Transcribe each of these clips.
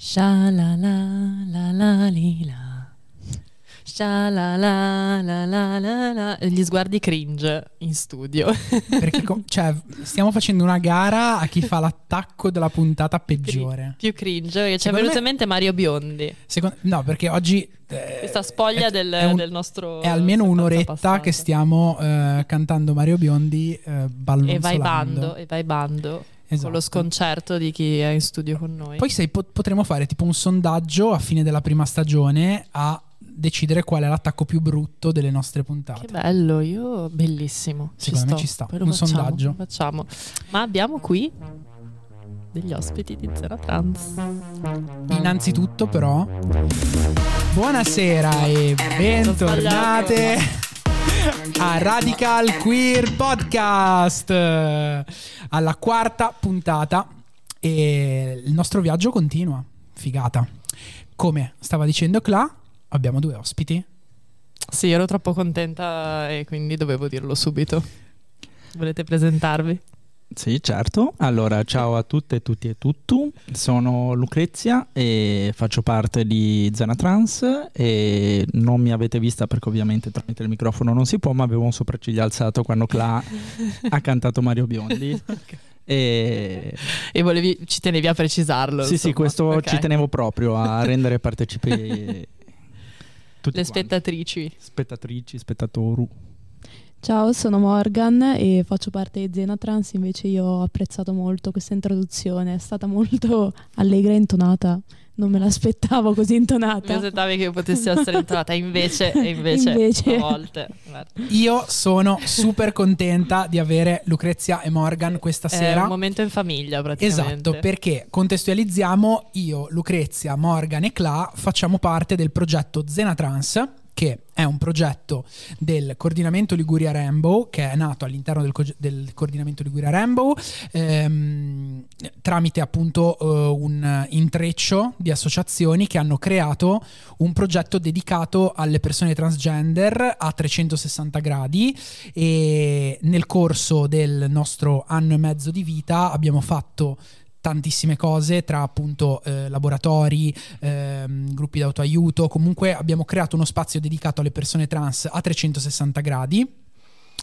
Sha la la la la li la. Sha la la la la la la. Gli sguardi cringe in studio. Perché com- cioè, stiamo facendo una gara a chi fa l'attacco della puntata peggiore. Più cringe, perché ci è venuto in mente Mario Biondi. Secondo- no, perché oggi eh, Questa spoglia è- del, è un- del nostro. È almeno un'oretta passata. che stiamo eh, cantando Mario Biondi ballonzolando. E vai bando, e vai bando. Esatto. Con lo sconcerto di chi è in studio con noi. Poi se po- potremmo fare tipo un sondaggio a fine della prima stagione a decidere qual è l'attacco più brutto delle nostre puntate. Che bello, io bellissimo. Secondo me sto. ci sta. Poi Un facciamo, sondaggio. Facciamo. Ma abbiamo qui degli ospiti di Zera Trans. Innanzitutto però buonasera e bentornate a Radical Queer Podcast alla quarta puntata e il nostro viaggio continua. Figata. Come stava dicendo Cla, abbiamo due ospiti. Sì, ero troppo contenta e quindi dovevo dirlo subito. Volete presentarvi? Sì, certo. Allora, ciao a tutte e tutti e tutto. Sono Lucrezia e faccio parte di Zena Trans e non mi avete vista perché ovviamente tramite il microfono non si può, ma avevo un sopracciglio alzato quando Cla ha cantato Mario Biondi. E E volevi, ci tenevi a precisarlo. sì, sì, insomma. questo Ok. ci tenevo proprio a rendere partecipi Le quanti. spettatrici. spettatrici, spettatori. Ciao, sono Morgan e faccio parte di Zena Trans, invece io ho apprezzato molto questa introduzione, è stata molto allegra e intonata, non me l'aspettavo così Mi intonata. aspettavi che potessi essere entrata, invece, e invece, Invece. a volte. Guarda. Io sono super contenta di avere Lucrezia e Morgan questa È sera. un momento in famiglia, praticamente. Esatto, perché contestualizziamo io, Lucrezia, Morgan e Cla facciamo parte del progetto Zena Trans, che è un progetto del coordinamento Liguria Rainbow, che è nato all'interno del, co- del coordinamento Liguria Rainbow, ehm, tramite appunto eh, un intreccio di associazioni che hanno creato un progetto dedicato alle persone transgender a 360 gradi e nel corso del nostro anno e mezzo di vita abbiamo fatto tantissime cose tra appunto eh, laboratori, ehm, gruppi d'autoaiuto, comunque abbiamo creato uno spazio dedicato alle persone trans a 360 gradi.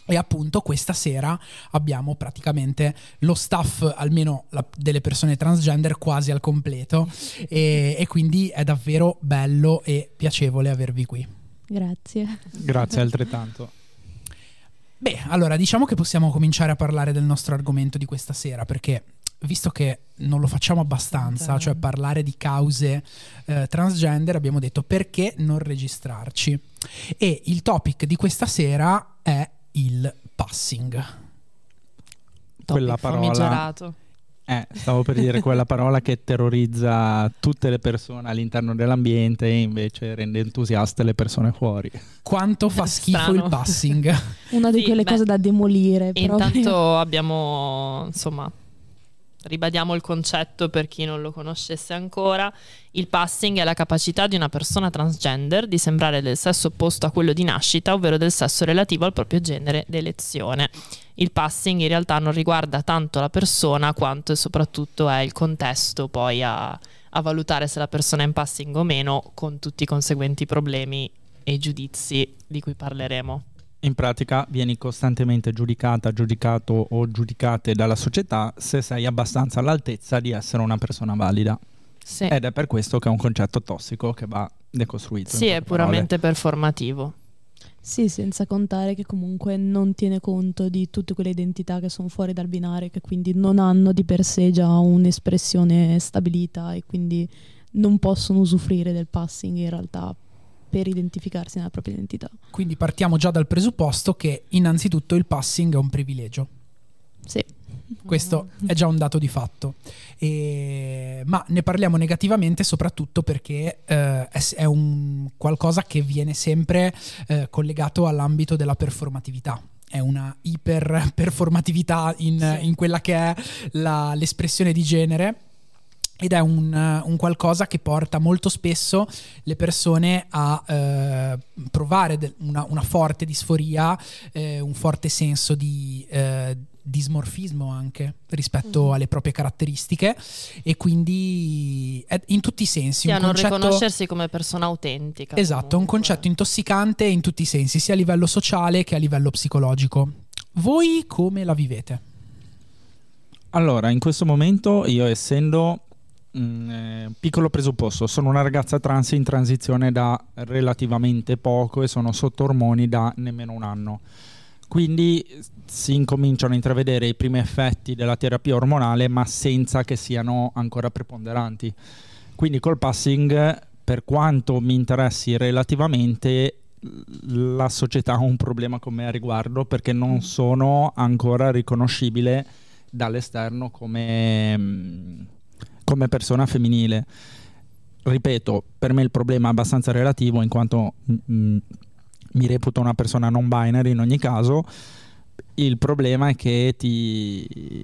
E appunto questa sera abbiamo praticamente lo staff, almeno la- delle persone transgender, quasi al completo. E, e quindi è davvero bello e piacevole avervi qui. Grazie. Grazie altrettanto. Beh, allora diciamo che possiamo cominciare a parlare del nostro argomento di questa sera, perché visto che non lo facciamo abbastanza, Esatto. cioè parlare di cause eh, transgender, abbiamo detto perché non registrarci. E il topic di questa sera è il passing. Quella Topic parola- famigerato. Eh, stavo per dire quella parola che terrorizza tutte le persone all'interno dell'ambiente e invece rende entusiaste le persone fuori. Quanto fa schifo Strano. il passing? Una di Sì, quelle beh. cose da demolire. Proprio. intanto abbiamo, insomma, ribadiamo il concetto per chi non lo conoscesse ancora. Il passing è la capacità di una persona transgender di sembrare del sesso opposto a quello di nascita, ovvero del sesso relativo al proprio genere d'elezione. Il passing in realtà non riguarda tanto la persona quanto e soprattutto è il contesto poi a, a valutare se la persona è in passing o meno, con tutti i conseguenti problemi e giudizi di cui parleremo. In pratica vieni costantemente giudicata, giudicato o giudicate dalla società se sei abbastanza all'altezza di essere una persona valida. Sì. Ed è per questo che è un concetto tossico che va decostruito. Sì, è poche parole. puramente performativo. Sì, senza contare che comunque non tiene conto di tutte quelle identità che sono fuori dal binario, che quindi non hanno di per sé già un'espressione stabilita e quindi non possono usufruire del passing in realtà per identificarsi nella propria identità. Quindi partiamo già dal presupposto che innanzitutto il passing è un privilegio. Sì. Questo è già un dato di fatto. E- ma ne parliamo negativamente soprattutto perché eh, è, un qualcosa che viene sempre eh, collegato all'ambito della performatività. È una iperperformatività in, Sì. in quella che è la- l'espressione di genere. Ed è un, un qualcosa che porta molto spesso le persone a eh, provare una, una forte disforia, eh, un forte senso di eh, dismorfismo anche rispetto Mhm. alle proprie caratteristiche e quindi è in tutti i sensi. Sì, un a non concetto... riconoscersi come persona autentica. Esatto, un comunque. concetto intossicante in tutti i sensi, sia a livello sociale che a livello psicologico. Voi come la vivete? Allora, in questo momento io essendo mm, eh, piccolo presupposto, sono una ragazza trans in transizione da relativamente poco e sono sotto ormoni da nemmeno un anno. Quindi si incominciano a intravedere i primi effetti della terapia ormonale, ma senza che siano ancora preponderanti. Quindi col passing, per quanto mi interessi relativamente, la società ha un problema con me a riguardo perché non sono ancora riconoscibile dall'esterno come, mm, come persona femminile. Ripeto, per me il problema è abbastanza relativo in quanto mm, mi reputo una persona non binary in ogni caso. Il problema è che ti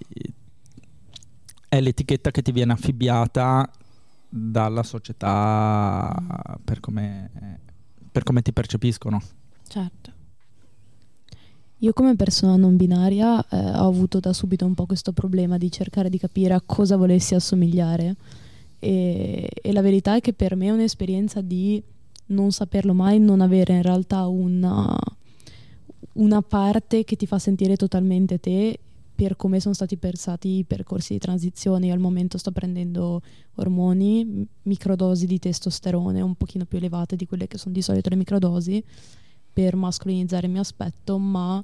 è l'etichetta che ti viene affibbiata dalla società per come, per come ti percepiscono. Certo. Io come persona non binaria eh, ho avuto da subito un po' questo problema di cercare di capire a cosa volessi assomigliare e, e la verità è che per me è un'esperienza di non saperlo mai, non avere in realtà una, una parte che ti fa sentire totalmente te per come sono stati pensati i percorsi di transizione. Io al momento sto prendendo ormoni, microdosi di testosterone un pochino più elevate di quelle che sono di solito le microdosi per mascolinizzare il mio aspetto, ma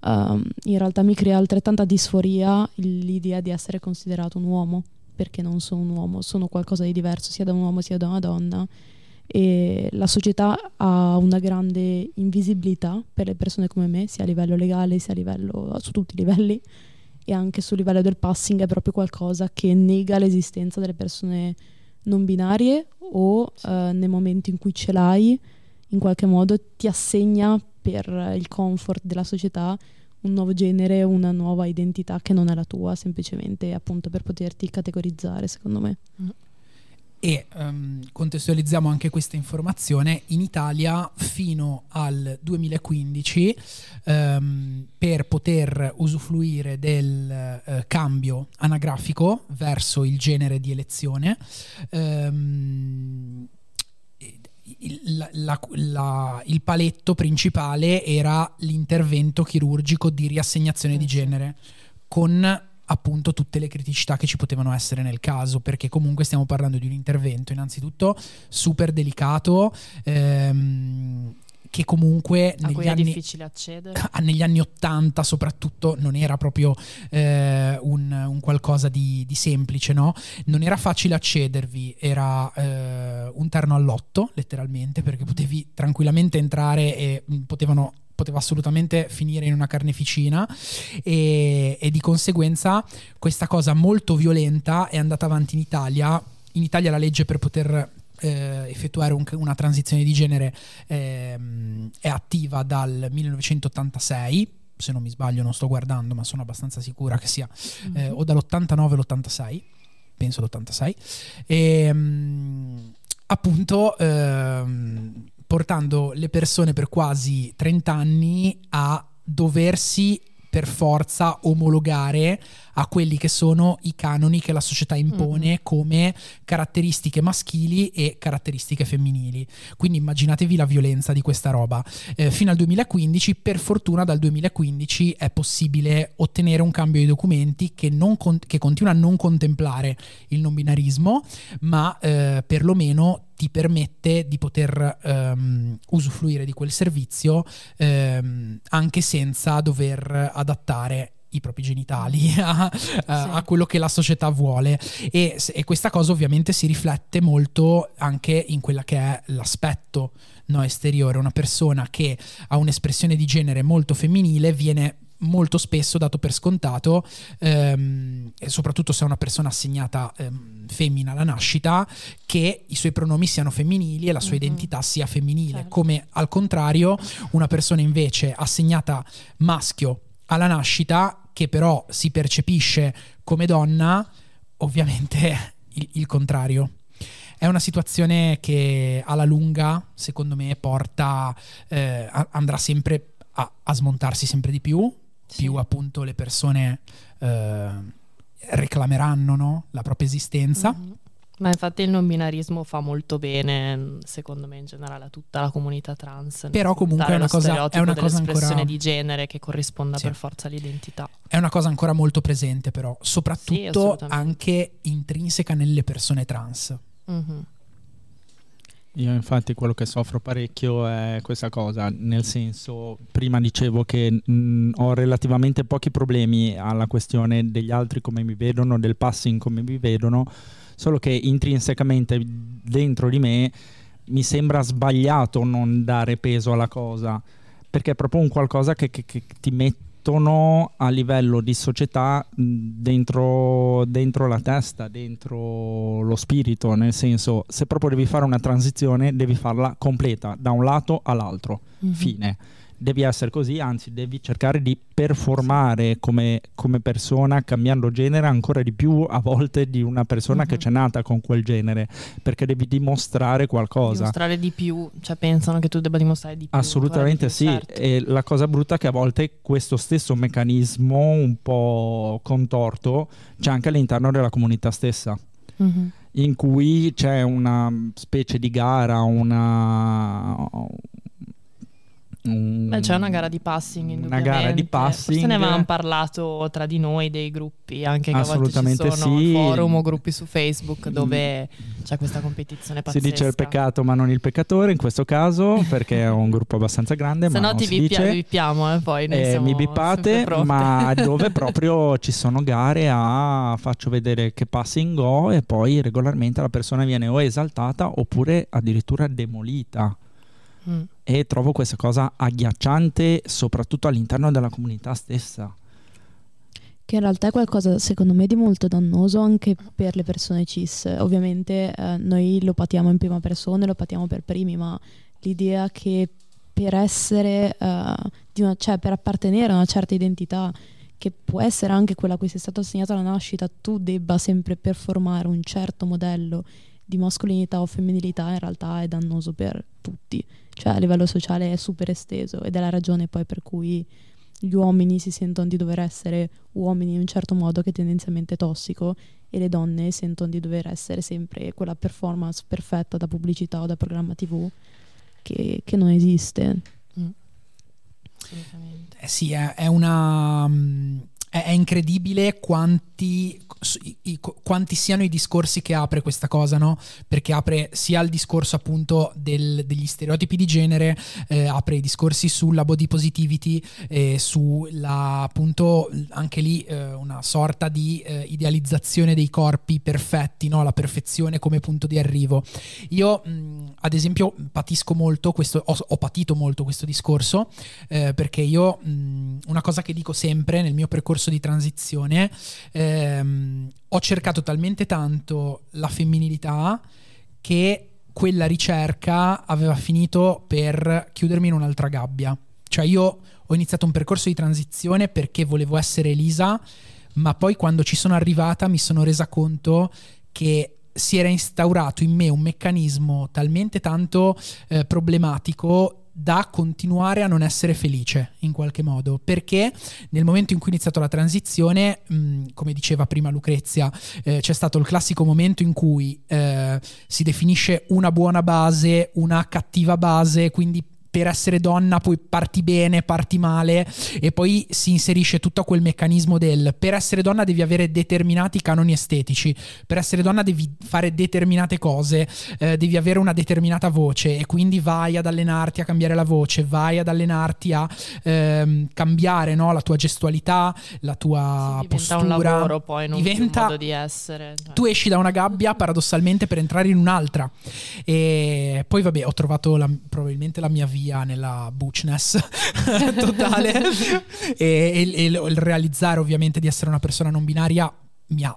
um, in realtà mi crea altrettanta disforia l'idea di essere considerato un uomo, perché non sono un uomo, sono qualcosa di diverso sia da un uomo sia da una donna. E la società ha una grande invisibilità per le persone come me, sia a livello legale sia a livello su tutti i livelli. E anche sul livello del passing è proprio qualcosa che nega l'esistenza delle persone non binarie o eh, nel momento in cui ce l'hai in qualche modo ti assegna per il comfort della società un nuovo genere, una nuova identità che non è la tua, semplicemente appunto per poterti categorizzare, secondo me. E um, contestualizziamo anche questa informazione, in Italia fino al 2015 um, per poter usufruire del uh, cambio anagrafico verso il genere di elezione um, il, la, la, il, paletto principale era l'intervento chirurgico di riassegnazione di genere con appunto tutte le criticità che ci potevano essere nel caso, perché comunque stiamo parlando di un intervento innanzitutto super delicato. Ehm, che comunque a negli anni, difficile accedere. negli anni 80 soprattutto non era proprio eh, un, un, qualcosa di, di, semplice, no? Non era facile accedervi, era eh, un terno all'otto letteralmente perché potevi tranquillamente entrare e mh, potevano poteva assolutamente finire in una carneficina e, e, di conseguenza questa cosa molto violenta è andata avanti in Italia. In Italia la legge per poter eh, effettuare un, una transizione di genere ehm, è attiva dal 1986 se non mi sbaglio non sto guardando ma sono abbastanza sicura che sia mm-hmm. eh, o dall'89 all'86 penso l'86 e mh, appunto ehm, portando le persone per quasi 30 anni a doversi per forza omologare a quelli che sono i canoni che la società impone mm-hmm. come caratteristiche maschili e caratteristiche femminili. Quindi immaginatevi la violenza di questa roba. Eh, fino al 2015, per fortuna dal 2015 è possibile ottenere un cambio di documenti che, con- che continua a non contemplare il non binarismo, ma eh, perlomeno ti permette di poter um, usufruire di quel servizio um, anche senza dover adattare i propri genitali a, sì. a, quello che la società vuole e, e, questa cosa ovviamente si riflette molto anche in quella che è l'aspetto no, esteriore una persona che ha un'espressione di genere molto femminile viene molto spesso dato per scontato, ehm, e soprattutto se è una persona assegnata ehm, femmina alla nascita, che i suoi pronomi siano femminili e la sua uh-huh. identità sia femminile, certo. come al contrario una persona invece assegnata maschio alla nascita, che però si percepisce come donna, ovviamente il, il contrario. È una situazione che alla lunga, secondo me, porta, eh, andrà sempre a, a smontarsi sempre di più, sì. più appunto le persone eh, reclameranno no? la propria esistenza. Mm-hmm. Ma infatti il non binarismo fa molto bene, secondo me, in generale a tutta la comunità trans. Però comunque è una cosa- è una cosa dell'espressione ancora- di genere che corrisponda Sì. per forza all'identità. È una cosa ancora molto presente, però, soprattutto assolutamente. anche intrinseca nelle persone trans. Mhm. Io infatti quello che soffro parecchio è questa cosa, nel senso, prima dicevo che mh, ho relativamente pochi problemi alla questione degli altri come mi vedono, del passing come mi vedono, solo che intrinsecamente dentro di me mi sembra sbagliato non dare peso alla cosa, perché è proprio un qualcosa che, che- che ti mettono a livello di società dentro, dentro la testa, dentro lo spirito, nel senso se proprio devi fare una transizione devi farla completa da un lato all'altro, Mhm. fine. Devi essere così, anzi devi cercare di performare come, come persona cambiando genere ancora di più a volte di una persona che Mhm. c'è nata con quel genere, perché devi dimostrare qualcosa. Dimostrare di più, cioè pensano che tu debba dimostrare di più. Assolutamente sì, di più, certo. e la cosa brutta è che a volte questo stesso meccanismo un po' contorto c'è anche all'interno della comunità stessa, Mhm. in cui c'è una specie di gara, una... un- Beh, c'è una gara di passing, Una gara di passing. Forse ne avevamo parlato tra di noi dei gruppi, anche che a Assolutamente ci sono sì. forum o gruppi su Facebook dove c'è questa competizione Si pazzesca. dice il peccato ma non il peccatore in questo caso perché è un gruppo abbastanza grande Se no ti si bippia- bippiamo, eh, poi noi Eh, mi bippate, ma dove proprio ci sono gare a faccio vedere che passing ho e poi regolarmente la persona viene o esaltata oppure addirittura demolita. Mm. E trovo questa cosa agghiacciante soprattutto all'interno della comunità stessa. Che in realtà è qualcosa, secondo me, di molto dannoso anche per le persone cis. Ovviamente eh, noi lo patiamo in prima persona, lo patiamo per primi, ma l'idea che per essere, eh, una- cioè per appartenere a una certa identità, che può essere anche quella a cui sei stato assegnato alla nascita, tu debba sempre performare un certo modello di mascolinità o femminilità, in realtà è dannoso per tutti. Cioè a livello sociale è super esteso ed è la ragione poi per cui gli uomini si sentono di dover essere uomini in un certo modo che è tendenzialmente tossico e le donne sentono di dover essere sempre quella performance perfetta da pubblicità o da programma tv che, che non esiste. Assolutamente. Eh sì, è, è una. mm, È, incredibile quanti, quanti siano i discorsi che apre questa cosa, no? Perché apre sia il discorso appunto del- degli stereotipi di genere, eh, apre i discorsi sulla body positivity, eh, sulla appunto anche lì eh, una sorta di eh, idealizzazione dei corpi perfetti, no? La perfezione come punto di arrivo. Io, mh, ad esempio, patisco molto questo, ho, ho patito molto questo discorso eh, perché io mh, una cosa che dico sempre nel mio percorso di transizione ehm, ho cercato talmente tanto la femminilità che quella ricerca aveva finito per chiudermi in un'altra gabbia. Cioè io ho iniziato un percorso di transizione perché volevo essere Elisa, ma poi quando ci sono arrivata mi sono resa conto che si era instaurato in me un meccanismo talmente tanto eh, problematico da continuare a non essere felice in qualche modo. Perché nel momento in cui ho iniziato la transizione mh, come diceva prima Lucrezia eh, c'è stato il classico momento in cui eh, si definisce una buona base una cattiva base quindi per essere donna poi parti bene, parti male e poi si inserisce tutto quel meccanismo del per essere donna devi avere determinati canoni estetici, per essere donna devi fare determinate cose, eh, devi avere una determinata voce e quindi vai ad allenarti a cambiare la voce, vai ad allenarti a ehm, cambiare no, la tua gestualità, la tua Sì, diventa postura. un lavoro poi, non Diventa- un modo di essere. cioè. Tu esci da una gabbia paradossalmente per entrare in un'altra. E poi, vabbè, ho trovato la- probabilmente la mia via nella butchness totale. e, e- e il realizzare, ovviamente, di essere una persona non binaria mi ha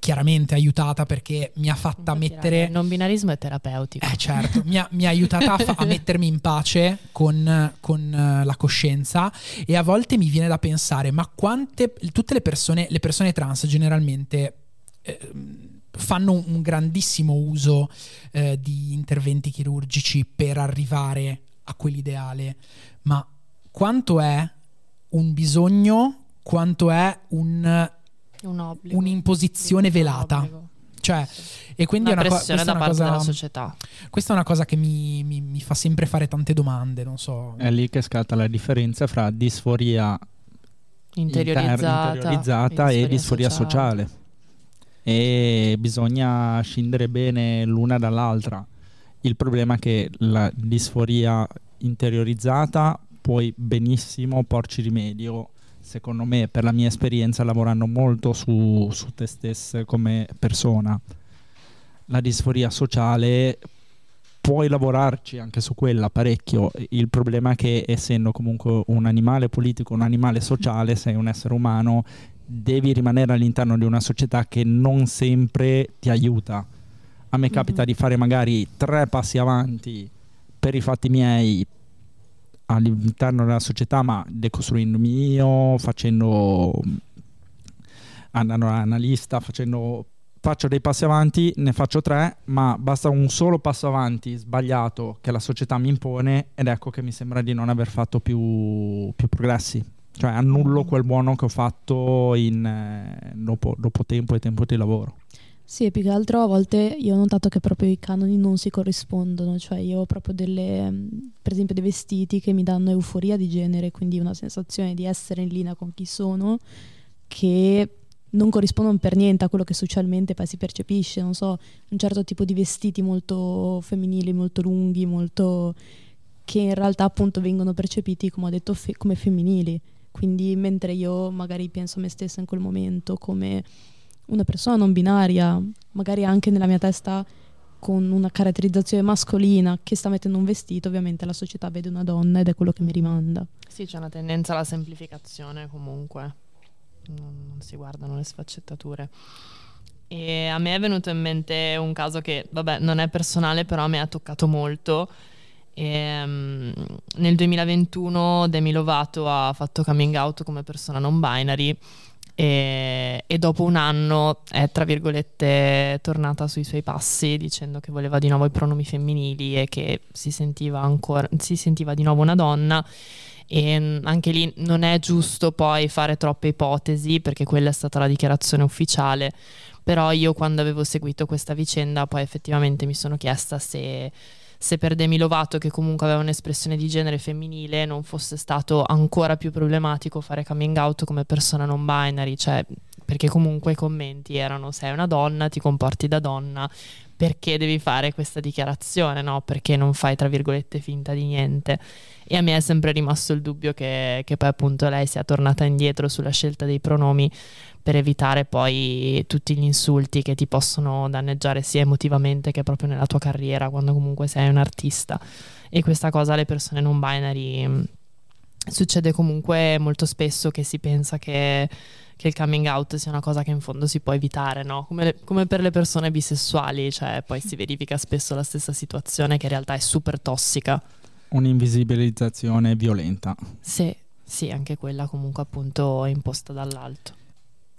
chiaramente aiutata perché mi ha fatta Infatti, mettere. Il non binarismo è terapeutico. Eh certo, mi ha, mi ha aiutata a, fa- a mettermi in pace con, con, eh, la coscienza e a volte mi viene da pensare, ma quante, tutte le persone, le persone trans generalmente eh, fanno un, un grandissimo uso eh, di interventi chirurgici per arrivare a quell'ideale, ma quanto è un bisogno, quanto è un- un obbligo. un'imposizione un velata? obbligo. Cioè, e quindi una è una, co- da è una parte della cosa, società. questa è una cosa che mi, mi- mi fa sempre fare tante domande, non so. È lì che scatta la differenza fra disforia Interiorizzata, inter- interiorizzata e disforia sociale. E bisogna scindere bene l'una dall'altra. Il problema è che la disforia interiorizzata puoi benissimo porci rimedio, secondo me, per la mia esperienza, lavorando molto su, su te stessa come persona. La disforia sociale puoi lavorarci anche su quella parecchio. Il problema è che essendo comunque un animale politico, un animale sociale, sei un essere umano, devi rimanere all'interno di una società che non sempre ti aiuta. A me capita Mhm. di fare magari tre passi avanti per i fatti miei all'interno della società, ma decostruendomi io, facendo andando all'analista, facendo faccio dei passi avanti, ne faccio tre, ma basta un solo passo avanti sbagliato che la società mi impone ed ecco che mi sembra di non aver fatto più, più progressi. Cioè annullo quel buono che ho fatto in, eh, dopo, dopo tempo e tempo di lavoro. Sì, più che altro a volte io ho notato che proprio i canoni non si corrispondono, cioè io ho proprio delle, per esempio dei vestiti che mi danno euforia di genere, quindi una sensazione di essere in linea con chi sono, che non corrispondono per niente a quello che socialmente poi si percepisce, non so, un certo tipo di vestiti molto femminili, molto lunghi, molto che in realtà appunto vengono percepiti, come ho detto, fe- come femminili. Quindi mentre io magari penso a me stessa in quel momento come una persona non binaria, magari anche nella mia testa con una caratterizzazione mascolina che sta mettendo un vestito, ovviamente la società vede una donna ed è quello che mi rimanda. Sì, c'è una tendenza alla semplificazione comunque, non, si guardano le sfaccettature. E a me è venuto in mente un caso che, vabbè, non è personale, però a me ha toccato molto. Ehm, nel 2021 Demi Lovato ha fatto coming out come persona non binary e, e dopo un anno è, tra virgolette, tornata sui suoi passi dicendo che voleva di nuovo i pronomi femminili e che si sentiva, ancora, si sentiva di nuovo una donna. E mm, anche lì non è giusto poi fare troppe ipotesi perché quella è stata la dichiarazione ufficiale. Però io quando avevo seguito questa vicenda poi effettivamente mi sono chiesta se, se per Demi Lovato, che comunque aveva un'espressione di genere femminile, non fosse stato ancora più problematico fare coming out come persona non binary, cioè perché comunque i commenti erano sei una donna, ti comporti da donna, perché devi fare questa dichiarazione, no? Perché non fai tra virgolette finta di niente. E a me è sempre rimasto il dubbio che, che poi appunto lei sia tornata indietro sulla scelta dei pronomi per evitare poi tutti gli insulti che ti possono danneggiare sia emotivamente che proprio nella tua carriera quando comunque sei un artista. E questa cosa alle persone non binary mh, succede comunque molto spesso che si pensa che, che il coming out sia una cosa che in fondo si può evitare, no? Come, le- come per le persone bisessuali, cioè poi si verifica spesso la stessa situazione che in realtà è super tossica. Un'invisibilizzazione violenta. Sì, sì, anche quella comunque appunto imposta dall'alto.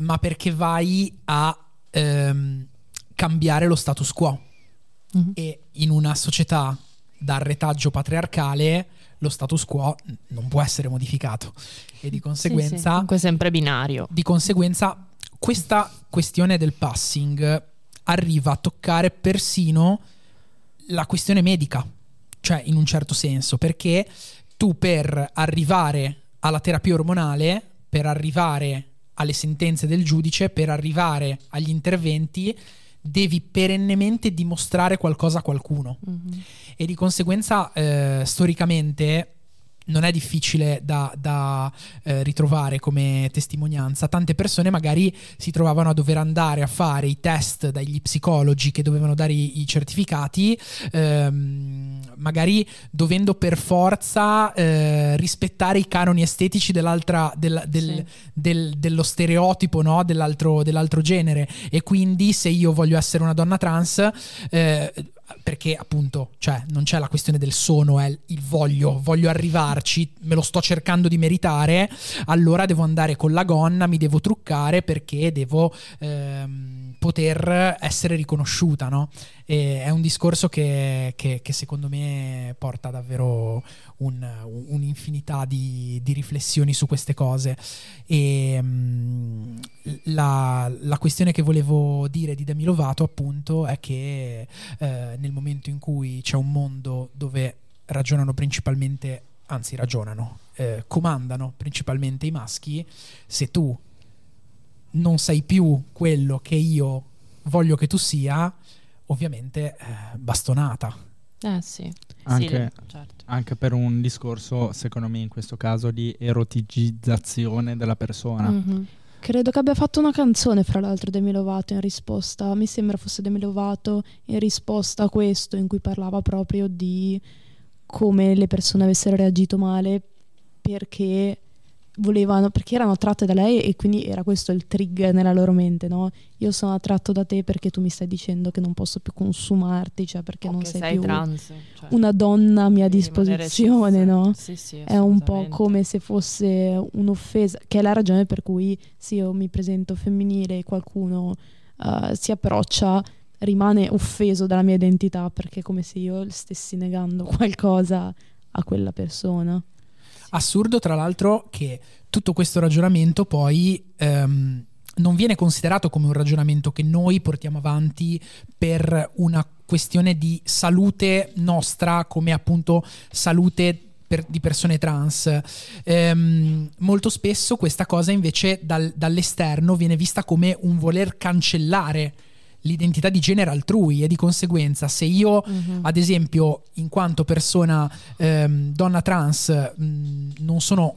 Ma perché vai a ehm, cambiare lo status quo? E in una società dal retaggio patriarcale lo status quo non può essere modificato. E di conseguenza Comunque sempre binario. Di conseguenza, questa questione del passing arriva a toccare persino la questione medica, cioè in un certo senso, perché tu per arrivare alla terapia ormonale, per arrivare alle sentenze del giudice, per arrivare agli interventi, devi perennemente dimostrare qualcosa a qualcuno Mhm. e di conseguenza eh, storicamente non è difficile da, da, eh, ritrovare come testimonianza. Tante persone magari si trovavano a dover andare a fare i test dagli psicologi che dovevano dare i, i certificati, ehm, magari dovendo per forza eh, rispettare i canoni estetici dell'altra, del- del- Sì. del- dello stereotipo no? dell'altro, dell'altro genere. E quindi se io voglio essere una donna trans, eh, perché appunto cioè, non c'è la questione del sono, è il voglio, voglio arrivarci, me lo sto cercando di meritare, allora devo andare con la gonna, mi devo truccare perché devo ehm, poter essere riconosciuta, no? È un discorso che, che- che secondo me porta davvero un- un'infinità di, di riflessioni su queste cose. E mm, la, la questione che volevo dire di Demi Lovato, appunto, è che eh, nel momento in cui c'è un mondo dove ragionano principalmente, anzi ragionano, eh, comandano principalmente i maschi, se tu non sei più quello che io voglio che tu sia, ovviamente eh, bastonata. Eh sì. Anche- Sì, certo. Anche per un discorso, secondo me, in questo caso di eroticizzazione della persona. Mhm. Credo che abbia fatto una canzone, fra l'altro, Demi Lovato in risposta, mi sembra fosse Demi Lovato in risposta a questo, in cui parlava proprio di come le persone avessero reagito male perché volevano, perché erano attratte da lei e quindi era questo il trigger nella loro mente, no? Io sono attratto da te perché tu mi stai dicendo che non posso più consumarti, cioè perché O non sei, sei più trans. cioè, una donna a mia disposizione, no? Sì, sì, È un po' come se fosse un'offesa, che è la ragione per cui se io mi presento femminile e qualcuno eh, si approccia, rimane offeso dalla mia identità perché è come se io stessi negando qualcosa a quella persona. Assurdo, tra l'altro, che tutto questo ragionamento poi ehm, non viene considerato come un ragionamento che noi portiamo avanti per una questione di salute nostra, come appunto salute per- di persone trans. Ehm, molto spesso questa cosa invece dal- dall'esterno viene vista come un voler cancellare l'identità di genere altrui e di conseguenza se io Mhm. ad esempio, in quanto persona ehm, donna trans, mh, non sono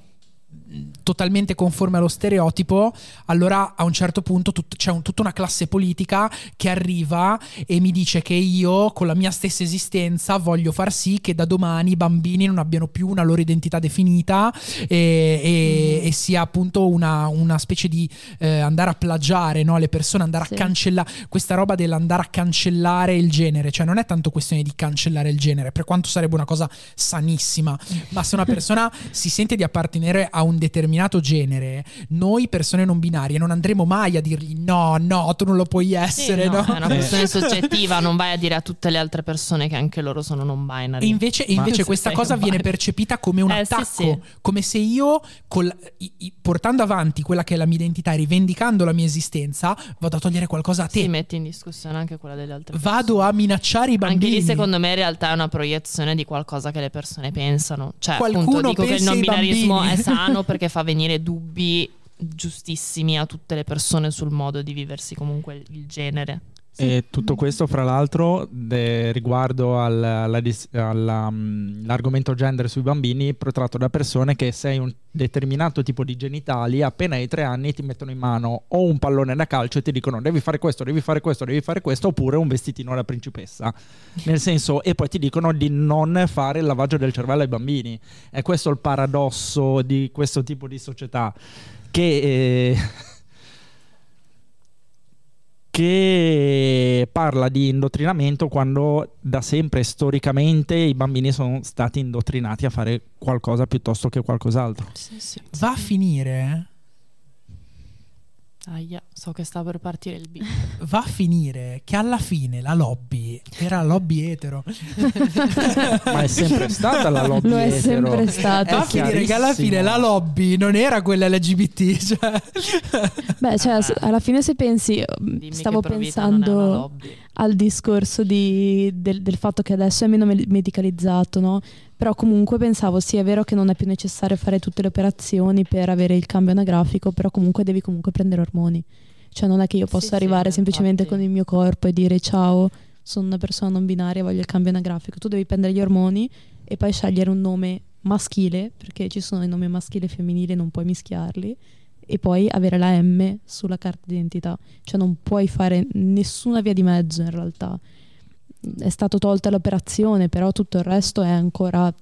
totalmente conforme allo stereotipo, allora a un certo punto tut- c'è un- tutta una classe politica che arriva e mi dice che io con la mia stessa esistenza voglio far sì che da domani i bambini non abbiano più una loro identità definita e, e- Mhm. e sia appunto una, una specie di eh, andare a plagiare no, le persone, andare Sì. a cancellare questa roba dell'andare a cancellare il genere, cioè non è tanto questione di cancellare il genere, per quanto sarebbe una cosa sanissima, ma se una persona si sente di appartenere a un determinato genere, noi persone non binarie non andremo mai a dirgli no, no, tu non lo puoi Sì, essere, no, no? È una questione soggettiva, non vai a dire a tutte le altre persone che anche loro sono non binary. E invece, invece questa cosa viene percepita come un Eh, sì, attacco, sì. come se io, col- i- i- portando avanti quella che è la mia identità e rivendicando la mia esistenza, vado a togliere qualcosa a te. Sì, metti in discussione anche quella delle altre Vado a minacciare i Anche bambini. lì, secondo me, in realtà è una proiezione di qualcosa che le persone pensano. Cioè, Qualcuno appunto, dico che il pensa non binarismo bambini. è sano perché fa venire dubbi giustissimi a tutte le persone sul modo di viversi comunque il genere. E tutto questo, fra l'altro, de- riguardo al- alla alla, mm, all'argomento gender sui bambini, protratto da persone che se hai un determinato tipo di genitali, appena hai tre anni ti mettono in mano o un pallone da calcio e ti dicono devi fare questo, devi fare questo, devi fare questo, oppure un vestitino da principessa. Nel senso, e poi ti dicono di non fare il lavaggio del cervello ai bambini. È questo il paradosso di questo tipo di società. Che... eh, che parla di indottrinamento quando da sempre storicamente i bambini sono stati indottrinati a fare qualcosa piuttosto che qualcos'altro. Sì, sì. Va a finire, Aia, so che sta per partire il beat. va a finire che alla fine la lobby era la lobby etero. Ma è sempre stata la lobby Lo è etero. sempre stato. Va a È finire che alla fine la lobby non era quella LGBT. Cioè. Beh, cioè, alla fine se pensi. Dimmi stavo è pensando. Al discorso di- del, del fatto che adesso è meno me- medicalizzato, no? Però comunque pensavo, sì, è vero che non è più necessario fare tutte le operazioni per avere il cambio anagrafico, però comunque devi comunque prendere ormoni. Cioè non è che io Sì, possa sì, arrivare semplicemente infatti. con il mio corpo e dire ciao, sono una persona non binaria, voglio il cambio anagrafico. Tu devi prendere gli ormoni e poi scegliere un nome maschile, perché ci sono i nomi maschile e femminile, non puoi mischiarli, e poi avere la M sulla carta d'identità. Cioè non puoi fare nessuna via di mezzo in realtà. È stato tolta l'operazione, però tutto il resto è ancora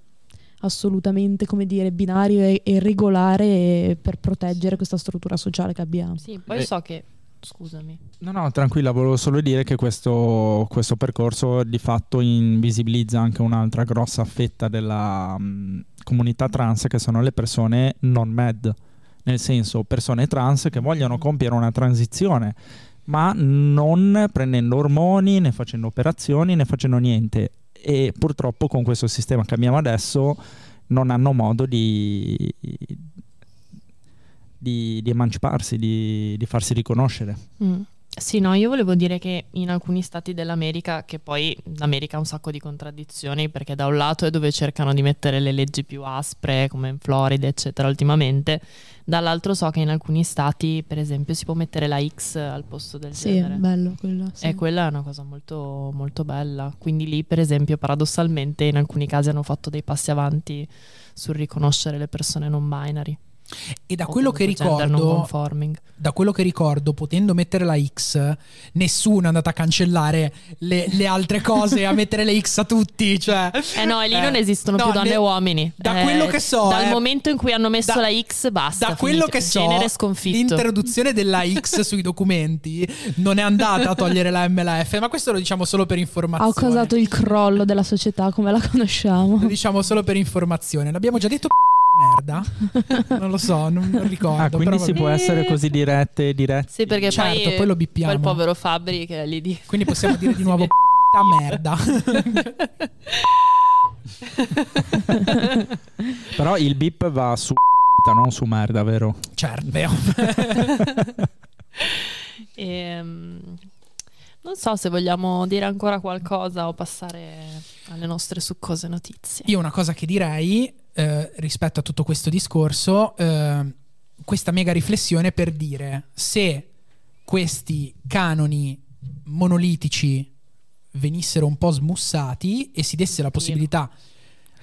assolutamente, come dire, binario e, e regolare per proteggere questa struttura sociale che abbiamo. Sì, poi Eh. so che... Scusami. No, no, tranquilla, volevo solo dire che questo, questo percorso di fatto invisibilizza anche un'altra grossa fetta della mm, comunità trans che sono le persone non med, nel senso persone trans che vogliono compiere una transizione ma non prendendo ormoni, né facendo operazioni, né facendo niente. E purtroppo con questo sistema che abbiamo adesso non hanno modo di, di, di emanciparsi, di, di, farsi riconoscere. Mm. Sì, no, io volevo dire che in alcuni stati dell'America, che poi l'America ha un sacco di contraddizioni, perché da un lato è dove cercano di mettere le leggi più aspre, come in Florida, eccetera, ultimamente, dall'altro so che in alcuni stati, per esempio, si può mettere la X al posto del sì, genere. Sì, bello quello. Sì. E quella è una cosa molto, molto bella. Quindi lì, per esempio, paradossalmente, in alcuni casi hanno fatto dei passi avanti sul riconoscere le persone non binary. E da quello che ricordo, da quello che ricordo, potendo mettere la X, nessuno è andato a cancellare le, le altre cose e a mettere le X a tutti. Cioè, eh no, e lì eh, non esistono no, più donne e uomini. Da eh, quello che so, dal eh, momento in cui hanno messo da, la X, basta. Da quello finito. che so, genere sconfitto. l'introduzione della X sui documenti non è andata a togliere la MLF, ma questo lo diciamo solo per informazione. Ha causato il crollo della società come la conosciamo. Lo diciamo solo per informazione. L'abbiamo già detto merda. Non lo so, non, non ricordo. Ah, quindi si può essere così dirette diretti. Sì, perché certo, poi, poi lo bippiamo. Il povero Fabri che è lì di... Quindi possiamo dire di nuovo merda. Però il bip va su non su merda, vero? Certo, ehm... Non so se vogliamo dire ancora qualcosa o passare alle nostre succose notizie. Io una cosa che direi eh, rispetto a tutto questo discorso, eh, questa mega riflessione per dire se questi canoni monolitici venissero un po' smussati e si desse la possibilità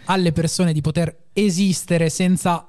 alle persone di poter esistere senza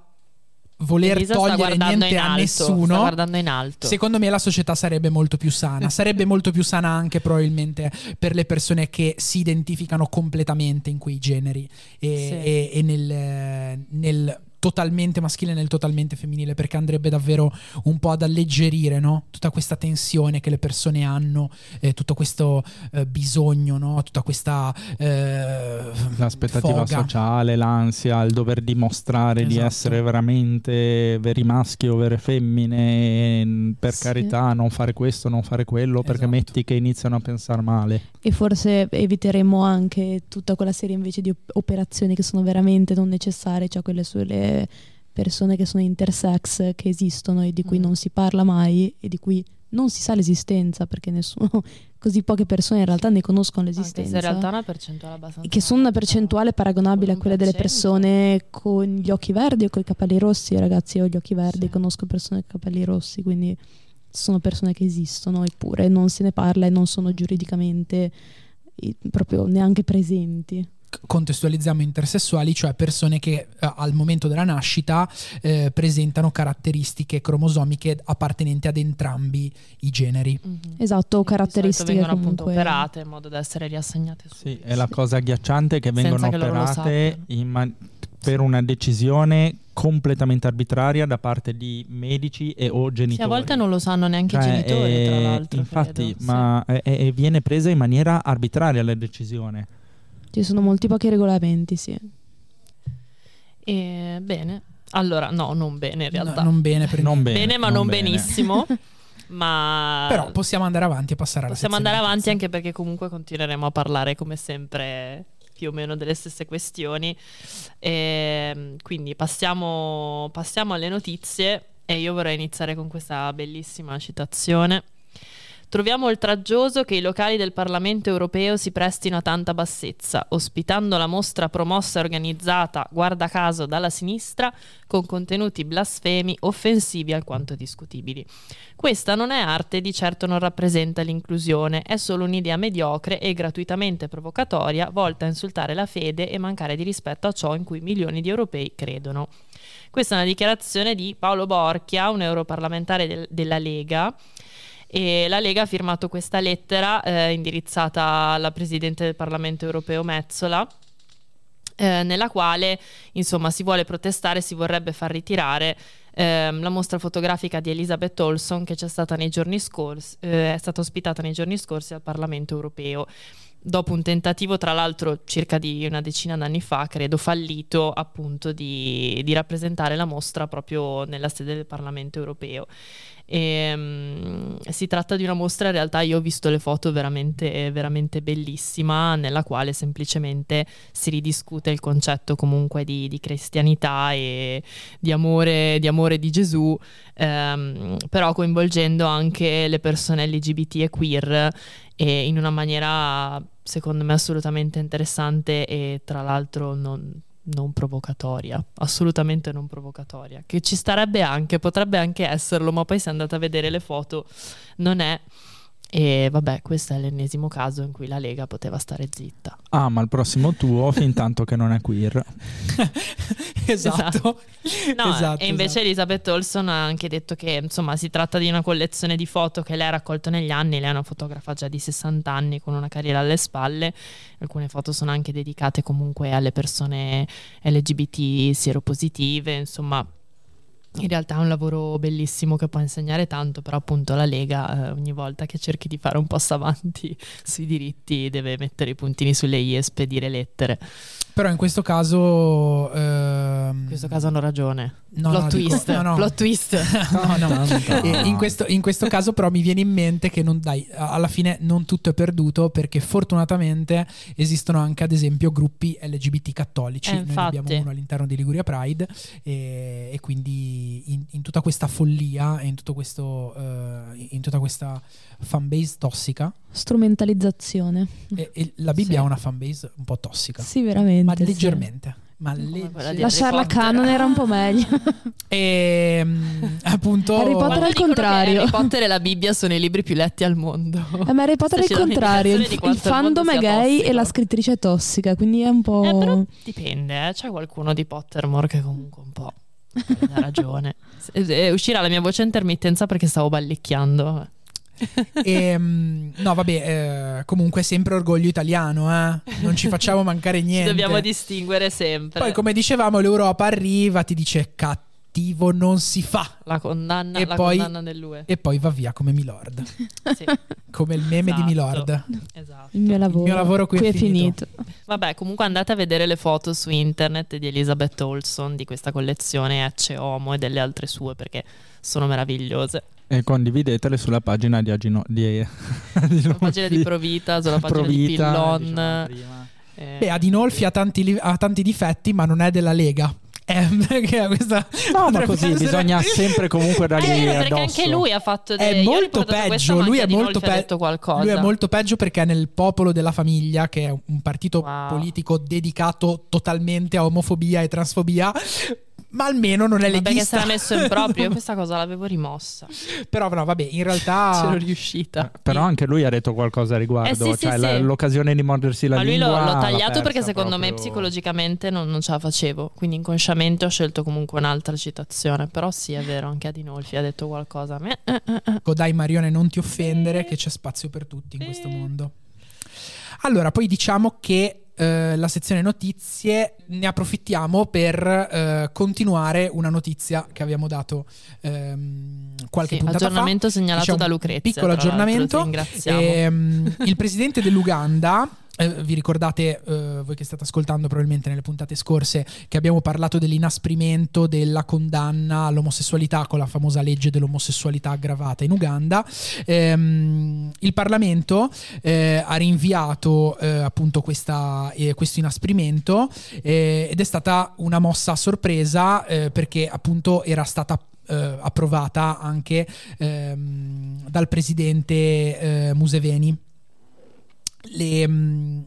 voler Elisa togliere niente a alto, nessuno, alto. secondo me la società sarebbe molto più sana. sarebbe molto più sana anche probabilmente per le persone che si identificano completamente in quei generi e, sì. e, e nel, nel totalmente maschile nel totalmente femminile perché andrebbe davvero un po' ad alleggerire no? tutta questa tensione che le persone hanno, eh, tutto questo eh, bisogno, no? tutta questa eh, l'aspettativa foga. sociale, l'ansia, il dover dimostrare esatto. di essere veramente veri maschi o vere femmine, per sì. carità non fare questo, non fare quello, perché esatto. metti che iniziano a pensare male. E forse eviteremo anche tutta quella serie invece di operazioni che sono veramente non necessarie, cioè quelle sulle persone che sono intersex che esistono e di cui mm. non si parla mai e di cui non si sa l'esistenza perché nessuno, così poche persone in realtà ne conoscono l'esistenza. Anche in realtà è una percentuale abbastanza. Che sono una percentuale paragonabile a quella delle persone con gli occhi verdi o con i capelli rossi. Ragazzi, io ho gli occhi verdi, sì. conosco persone con i capelli rossi, quindi sono persone che esistono eppure non se ne parla e non sono giuridicamente proprio neanche presenti contestualizziamo intersessuali, cioè persone che eh, al momento della nascita eh, presentano caratteristiche cromosomiche appartenenti ad entrambi i generi. Mm-hmm. Esatto, o caratteristiche vengono comunque... appunto operate in modo da essere riassegnate. Sì, è la cosa agghiacciante che vengono che operate man- per una decisione completamente arbitraria da parte di medici e o genitori. Sì, a volte non lo sanno neanche cioè, i genitori, è, tra l'altro. Infatti, credo. ma sì. è, è, viene presa in maniera arbitraria la decisione. Ci sono molti pochi regolamenti, sì. E, bene. Allora, no, non bene in realtà. No, non bene, per non bene, bene, ma non, non bene. benissimo. ma Però possiamo andare avanti e passare alla Possiamo andare avanti anche perché comunque continueremo a parlare come sempre più o meno delle stesse questioni. E, ehm, quindi passiamo, passiamo alle notizie e io vorrei iniziare con questa bellissima citazione Troviamo oltraggioso che i locali del Parlamento europeo si prestino a tanta bassezza, ospitando la mostra promossa e organizzata, guarda caso, dalla sinistra, con contenuti blasfemi, offensivi alquanto discutibili. Questa non è arte e di certo non rappresenta l'inclusione, è solo un'idea mediocre e gratuitamente provocatoria, volta a insultare la fede e mancare di rispetto a ciò in cui milioni di europei credono. Questa è una dichiarazione di Paolo Borchia, un europarlamentare del, della Lega, e la Lega ha firmato questa lettera eh, indirizzata alla Presidente del Parlamento europeo Mezzola. Eh, nella quale insomma si vuole protestare, si vorrebbe far ritirare ehm, la mostra fotografica di Elizabeth Olson che c'è stata nei giorni scorsi, eh, è stata ospitata nei giorni scorsi al Parlamento europeo. Dopo un tentativo, tra l'altro circa di una decina d'anni fa, credo fallito, appunto di, di rappresentare la mostra proprio nella sede del Parlamento europeo. E, um, si tratta di una mostra, in realtà io ho visto le foto veramente, veramente bellissima, nella quale semplicemente si ridiscute il concetto comunque di, di cristianità e di amore, di amore di Gesù, um, però coinvolgendo anche le persone LGBT e queer e in una maniera secondo me assolutamente interessante e tra l'altro non non provocatoria, assolutamente non provocatoria, che ci starebbe anche, potrebbe anche esserlo, ma poi se andate a vedere le foto non è e vabbè, questo è l'ennesimo caso in cui la Lega poteva stare zitta. Ah, ma il prossimo tuo fin tanto che non è queer. esatto. No, esatto, e invece esatto. Elizabeth Olson ha anche detto che insomma si tratta di una collezione di foto che lei ha raccolto negli anni. Lei è una fotografa già di 60 anni con una carriera alle spalle. Alcune foto sono anche dedicate comunque alle persone LGBT sieropositive, insomma in realtà è un lavoro bellissimo che può insegnare tanto, però appunto la Lega eh, ogni volta che cerchi di fare un passo avanti sui diritti deve mettere i puntini sulle i e spedire lettere. Però in questo caso... ehm, In questo caso hanno ragione. No, plot no, dico- twist. no, no. Plot twist. No, no. Tanto. E in, questo, in questo caso però mi viene in mente che non, dai, alla fine non tutto è perduto perché fortunatamente esistono anche ad esempio gruppi LGBT cattolici. Eh, Noi ne abbiamo uno all'interno di Liguria Pride e, e quindi in, in tutta questa follia e in, tutto questo, eh, in tutta questa fanbase tossica Strumentalizzazione. e, e la Bibbia Sì. ha una fanbase un po' tossica, Sì, veramente. Ma sì. leggermente. Ma leggermente. Lasciarla Potter. canon era un po' meglio. E mm, appunto Harry Potter al contrario. Harry Potter e la Bibbia sono i libri più letti al mondo. Eh, ma Harry Potter dà contrario. Il, il fandom è gay tossico. e la scrittrice è tossica, quindi è un po'. Eh, però dipende, eh. c'è qualcuno di Pottermore che comunque un po' ha ragione. Eh, uscirà la mia voce a intermittenza perché stavo ballicchiando. E, mm, no, vabbè, eh, comunque sempre orgoglio italiano, eh. non ci facciamo mancare Ci niente. dobbiamo distinguere sempre. Poi, come dicevamo, l'Europa arriva, ti dice cattivo non si fa. la condanna, E la poi- condanna dell'UE. E poi va via come Milord, Sì, come il meme di Esatto. Milord. esatto. Il mio lavoro, mio lavoro qui è finito. Vabbè, comunque andate a vedere le foto su internet di Elizabeth Olson di questa collezione Ecce Homo e delle altre sue perché sono meravigliose. E condividetele sulla pagina di Agino. Di, di Sulla pagina di Provita, sulla pagina di Provita, Pillon. dicevamo prima. eh, Beh, Adinolfi ha tanti, li- ha tanti difetti, ma non è della Lega. Eh, perché questa No, ma così essere- bisogna sempre comunque dargli eh, perché addosso. anche lui ha fatto È dei... io ho molto peggio. Lui è molto, ha pe- detto qualcosa. lui è molto peggio perché è nel popolo della famiglia, che è un partito Wow. politico dedicato totalmente a omofobia e transfobia. Ma almeno non è Ma perché leghista. era messo in proprio, io questa cosa l'avevo rimossa. Però, no, vabbè, in C'ero realtà. riuscita. Però anche lui ha detto qualcosa a riguardo. Eh sì, sì, cioè la- sì. l'occasione di mordersi la Ma lui lingua. l'ho, l'ho l'ha tagliato perché secondo me proprio. psicologicamente non, non ce la facevo. Quindi inconsciamente ho scelto comunque un'altra citazione. Però sì, è vero, anche Adinolfi ha detto qualcosa. a me. Eh, eh, eh. Ecco, dai, Marione, non ti offendere, che c'è spazio per tutti in questo Sì. mondo. Allora, poi diciamo che eh, la sezione notizie ne approfittiamo per eh, continuare una notizia che abbiamo dato ehm, qualche Sì, puntata fa. aggiornamento segnalato Diciamo, da Lucrezia. Piccolo aggiornamento. ringraziamo. Ehm, il presidente dell'Uganda. Eh, vi ricordate, eh, voi che state ascoltando probabilmente nelle puntate scorse, che abbiamo parlato dell'inasprimento della condanna all'omosessualità con la famosa legge dell'omosessualità aggravata in Uganda. Ehm, il Parlamento eh, ha rinviato eh, appunto questa, eh, questo inasprimento ed è stata una mossa a sorpresa perché appunto era stata approvata anche ehm, dal presidente Museveni. Le, mh,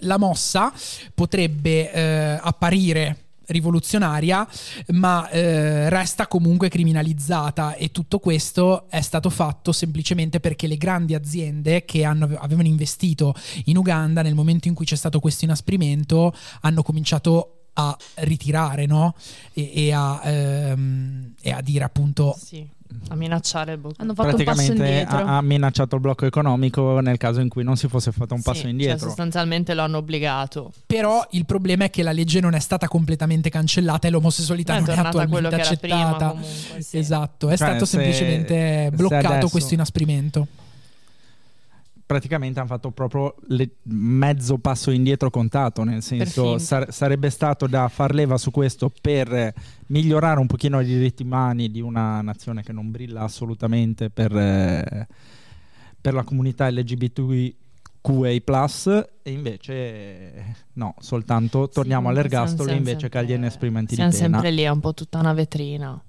la mossa potrebbe eh, apparire rivoluzionaria, ma eh, resta comunque criminalizzata e tutto questo è stato fatto semplicemente perché le grandi aziende che hanno- avevano investito in Uganda nel momento in cui c'è stato questo inasprimento hanno cominciato a ritirare no? e, e a, ehm, e a dire appunto Sì, a minacciare il bocca. Hanno fatto un passo Praticamente indietro. ha, ha minacciato il blocco economico nel caso in cui non si fosse fatto un passo Sì, Cioè, indietro. sostanzialmente lo hanno obbligato. Però il problema è che la legge non è stata completamente cancellata e l'omosessualità è non è attualmente era prima accettata. comunque. sì. Esatto, è Cioè, stato se- semplicemente se bloccato adesso- questo inasprimento. Praticamente hanno fatto proprio le- mezzo passo indietro contato, nel senso sar- sarebbe stato da far leva su questo per migliorare un pochino i diritti umani di una nazione che non brilla assolutamente per, eh, per la comunità LGBTQA+, e invece no, soltanto torniamo Sì, all'ergastolo siamo invece che agli inasprimenti di Siamo pena. sempre lì, è un po' tutta una vetrina.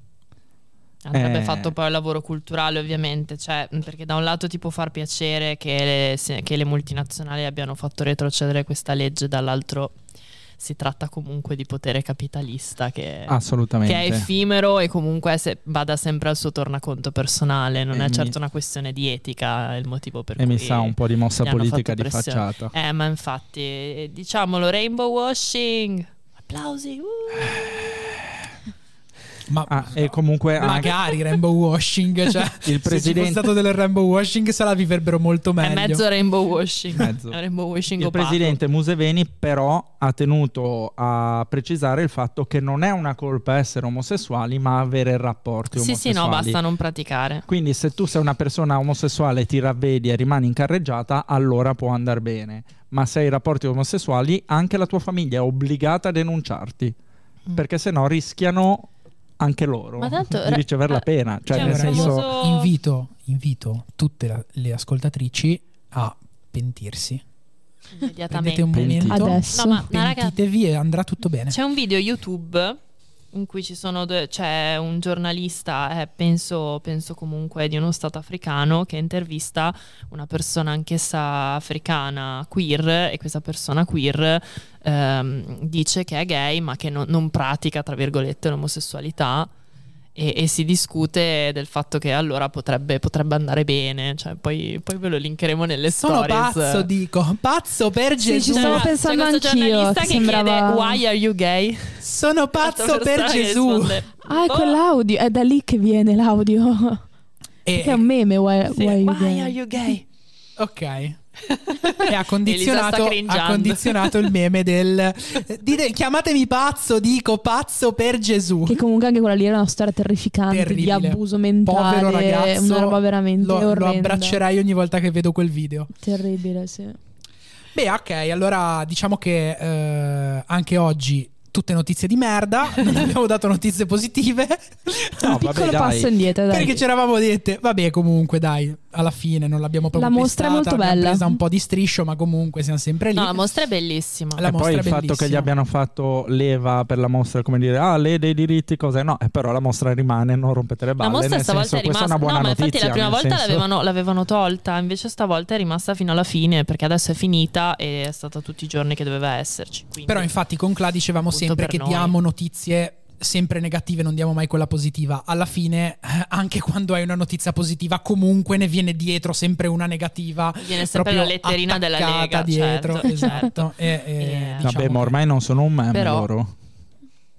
Andrebbe Eh. fatto poi il lavoro culturale, ovviamente, cioè, perché da un lato ti può far piacere che le, che le multinazionali abbiano fatto retrocedere questa legge, dall'altro si tratta comunque di potere capitalista che, che è effimero e comunque se- vada sempre al suo tornaconto personale, non E è mi- certo una questione di etica, il motivo per e cui... mi sa un po' di mossa politica di facciata. Eh, ma infatti, diciamolo, rainbow washing. Applausi. uh. Ma Ah, e comunque anche magari rainbow washing, cioè il se ci fosse presidente stato del rainbow washing se la viverebbero molto È meglio. mezzo rainbow washing. Mezzo. È rainbow washing Il presidente Museveni però ha tenuto a precisare il fatto che non è una colpa essere omosessuali ma avere rapporti Sì, sì, no, omosessuali. basta non praticare. Quindi se tu sei una persona omosessuale e ti ravvedi e rimani in carreggiata, allora può andare bene. Ma se hai rapporti omosessuali, anche la tua famiglia è obbligata a denunciarti, Mm. perché sennò rischiano anche loro Ma tanto, di ricevere la pena. Cioè, nel senso... famoso- invito, invito tutte la- le ascoltatrici a pentirsi. Immediatamente. Prendete un momento, Adesso. No, ma, ma raga, pentitevi e andrà tutto bene. c'è un video YouTube in cui c'è un giornalista, eh, penso, penso comunque di uno stato africano, che intervista una persona anch'essa africana queer e questa persona queer ehm, dice che è gay ma che non, non pratica, tra virgolette, l'omosessualità. E, e si discute del fatto che allora potrebbe, potrebbe andare bene, cioè, poi, poi ve lo linkeremo nelle Sono stories. pazzo, dico, pazzo per Sì, ci Gesù. stavo C'è- pensando anch'io, giornalista che che sembrava- chiede why are you gay? Sono pazzo per Gesù. risponde, Ah, è "Boh, quell'audio, è da lì che viene l'audio. E- è un meme, why, sì, why you why gay? are you gay? Ok. E ha condizionato, ha condizionato il meme del dite- chiamatemi pazzo, dico pazzo per Gesù. Che comunque anche quella lì era una storia terrificante di Terribile. abuso mentale, Povero ragazzo, una roba veramente lo, lo orrenda. abbraccerai ogni volta che vedo quel video. Terribile, sì. Beh, ok, allora diciamo che eh, anche oggi tutte notizie di merda, non abbiamo dato notizie positive. No, un vabbè, piccolo dai. passo indietro, dai. Perché ci eravamo dette, vabbè, comunque, dai, alla fine non l'abbiamo proprio La mostra è pestata, molto abbiamo bella. presa un po' di striscio, ma comunque siamo sempre lì. No, la mostra è bellissima. La e poi mostra il è fatto che gli abbiano fatto leva per la mostra, come dire, ah, lei dei diritti, cose. No, eh, però la mostra rimane, non rompete le La balle. mostra nel stavolta senso, è rimasta. questa è una buona no, ma notizia. infatti la prima volta senso- l'avevano, l'avevano tolta, invece stavolta è rimasta fino alla fine perché adesso è finita e è stata tutti i giorni che doveva esserci. quindi- Però infatti con Cla dicevamo sempre che noi. diamo notizie sempre negative, non diamo mai quella positiva. Alla fine, eh, anche quando hai una notizia positiva, comunque ne viene dietro sempre una negativa. Viene sempre proprio la letterina della Lega, dietro, certo, esatto. E, e Eh, diciamo Vabbè, ma ormai non sono un meme Però- loro.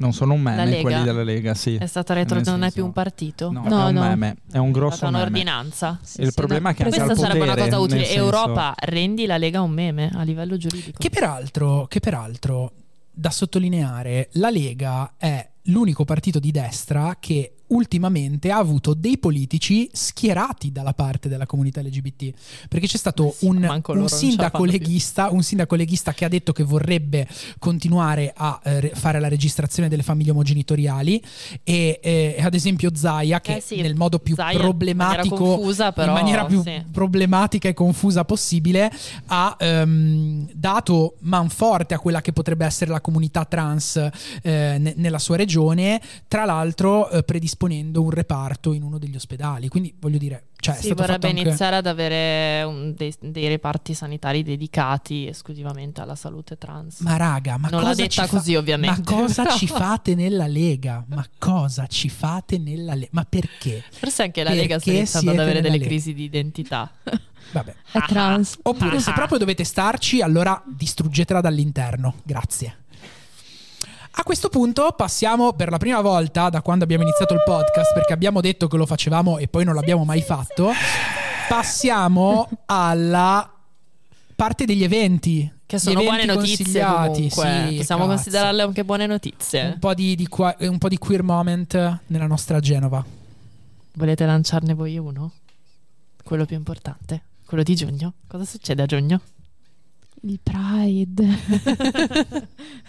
Non sono un meme Lega? quelli della Lega, sì. È stata retro, non è più un partito. No, No, è un no. meme, è un è grosso stata meme. un'ordinanza. Sì, Il sì, problema no. è che Questa sarebbe una potere, cosa utile. nel senso- Europa, rendi la Lega un meme a livello giuridico. Che peraltro, che peraltro, da sottolineare, la Lega è l'unico partito di destra che ultimamente ha avuto dei politici schierati dalla parte della comunità LGBT. Perché c'è stato Sì, un, un sindaco leghista, un sindaco leghista che ha detto che vorrebbe continuare a eh, re- fare la registrazione delle famiglie omogenitoriali e eh, ad esempio Zaia che Eh sì, nel modo più Zaia, problematico in maniera confusa, però, in maniera più sì. problematica e confusa possibile ha ehm, dato manforte a quella che potrebbe essere la comunità trans eh, ne- nella sua regione, tra l'altro eh, predisponendo un reparto in uno degli ospedali. Quindi voglio dire, cioè, si vorrebbe anche- iniziare ad avere un- dei, dei reparti sanitari dedicati esclusivamente alla salute trans. Ma raga, ma Non l'ha cosa detta ci fa- così, ovviamente. Ma cosa Però- ci fate nella Lega? Ma cosa ci fate nella Lega? Ma perché? Forse anche la Lega sta Perché iniziando ad avere delle Lega? crisi di identità. Vabbè. È trans. Oppure se proprio dovete starci, allora distruggetela dall'interno. Grazie. A questo punto passiamo per la prima volta da quando abbiamo iniziato il podcast, perché abbiamo detto che lo facevamo e poi non l'abbiamo mai fatto. Passiamo alla parte degli eventi. Che sono buone notizie comunque. sì, Possiamo cazzo. considerarle anche buone notizie. Un po' di, di qua- un po' di queer moment nella nostra Genova. Volete lanciarne voi uno? Quello più importante. Quello di giugno? Cosa succede a giugno? Il Pride.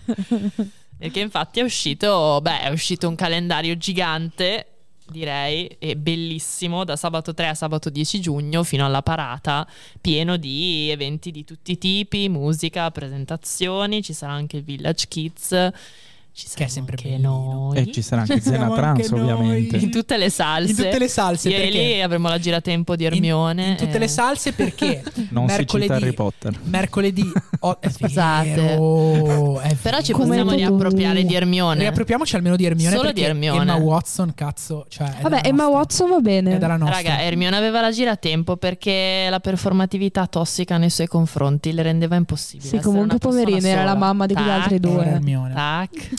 Perché infatti è uscito, beh, è uscito un calendario gigante, direi, e bellissimo, da sabato 3 a sabato 10 giugno fino alla parata, pieno di eventi di tutti i tipi, musica, presentazioni, ci sarà anche il Village Kids. Ci Che è sempre anche bellino. noi. E ci sarà anche Zena Trans, anche ovviamente. in tutte le salse. In tutte le salse, e perché? lì avremo la giratempo di Ermione. In, in tutte e- le salse perché Non si mercoledì, cita Harry Potter. mercoledì oh, è Scusate. vero, è Però ci possiamo riappropriare di Ermione. Riappropriamoci almeno di Hermione Solo di Hermione. Emma Watson, cazzo, cioè Vabbè, Emma nostra. Watson va bene. È dalla nostra. Raga, Hermione aveva la giratempo perché la performatività tossica nei suoi confronti le rendeva impossibile. Sì, comunque poverina, era la mamma di quegli altri due. Hermione. Tac.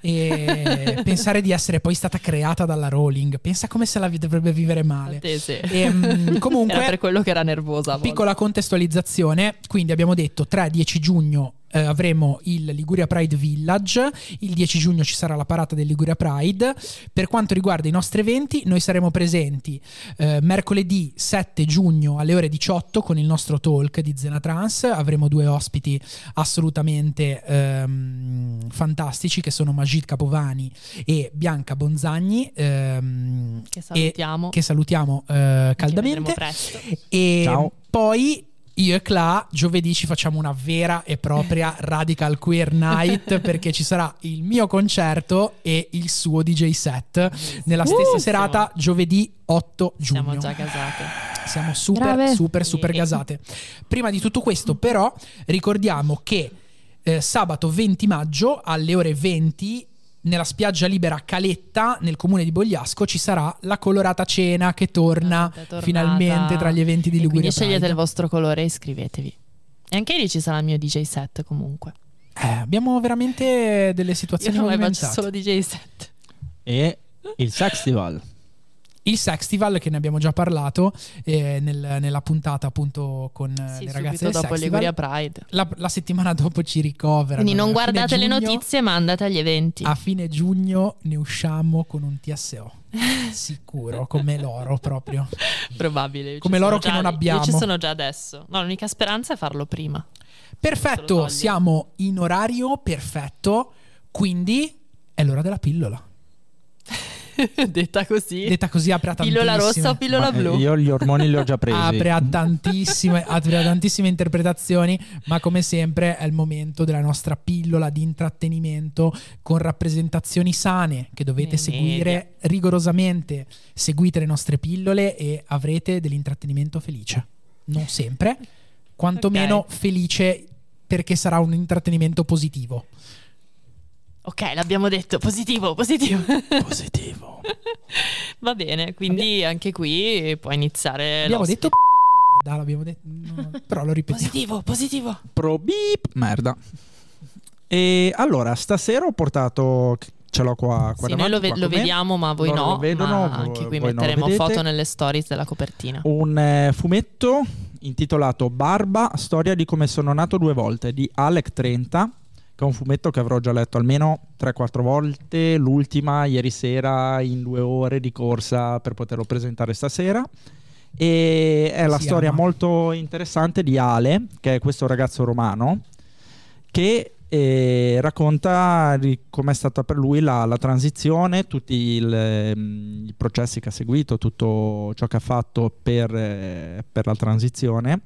E pensare di essere poi stata creata dalla Rowling, pensa come se la vi- dovrebbe vivere male. Te, sì. E, mm, comunque, Era per quello che era nervosa. Piccola contestualizzazione, quindi abbiamo detto 3-10 giugno eh, avremo il Liguria Pride Village, il 10 giugno ci sarà la parata del Liguria Pride. Per quanto riguarda i nostri eventi, noi saremo presenti eh, mercoledì 7 giugno alle ore 18 con il nostro talk di Zena Trans, avremo due ospiti assolutamente ehm, fantastici che sono Majid Capovani e Bianca Bonzagni. ehm, Che salutiamo. e che salutiamo eh, caldamente. presto. E Ciao. poi io e Cla giovedì ci facciamo una vera e propria Radical Queer Night perché ci sarà il mio concerto e il suo DJ set nella stessa Uh, serata giovedì 8 giugno. Siamo già casate. Siamo super, Brave. super, super Sì. gasate. Prima di tutto questo, però, ricordiamo che eh, sabato 20 maggio alle ore 20 nella spiaggia libera Caletta, nel comune di Bogliasco, ci sarà la colorata cena che torna finalmente tra gli eventi di E Liguria Quindi scegliete Pride. il vostro colore e iscrivetevi. E anche lì ci sarà il mio DJ set comunque. Eh, abbiamo veramente delle Io situazioni non mai faccio solo DJ set. E il Sextival. Il Sextival, che ne abbiamo già parlato eh, nel- nella puntata appunto con eh, Sì, le ragazze del dopo Sextival. Liguria Pride. La, la settimana dopo ci ricoverano. Quindi non guardate le giugno- notizie, ma andate agli eventi. A fine giugno ne usciamo con un TSO. Sicuro, come l'oro proprio. Probabile. Come l'oro che già- non abbiamo. Io ci sono già adesso. No, l'unica speranza è farlo prima. Perfetto, siamo in orario perfetto, quindi è l'ora della pillola. Detta così. Detta così apre a tantissime. pillola rossa o pillola Ma, eh, blu? Io gli ormoni li ho già presi. Apre a tantissime, apre a tantissime interpretazioni, ma come sempre è il momento della nostra pillola di intrattenimento con rappresentazioni sane che dovete Nei seguire rigorosamente. Seguite le nostre pillole e avrete dell'intrattenimento felice. Non sempre, quantomeno Ok. felice perché sarà un intrattenimento positivo. Ok, l'abbiamo detto. Positivo, positivo. Positivo. Va bene, quindi anche qui può iniziare. Abbiamo l'ospite. detto merda, l'abbiamo detto, no, però lo ripetiamo. Positivo, positivo. Pro beep. Merda. E allora, stasera ho portato. Ce l'ho qua. qua Sì, noi davanti, lo, ve- qua lo vediamo, ma voi Loro no. lo vedono, ma anche qui metteremo vedete. foto nelle stories della copertina. Un eh, fumetto intitolato Barba, storia di come sono nato due volte di Alec 30, che è un fumetto che avrò già letto almeno 3-4 volte, l'ultima ieri sera in due ore di corsa per poterlo presentare stasera. E è la Si storia ama. molto interessante di Ale, che è questo ragazzo romano, che eh, racconta di com'è stata per lui la, la transizione, tutti il, ehm, i processi che ha seguito, tutto ciò che ha fatto per, eh, per la transizione,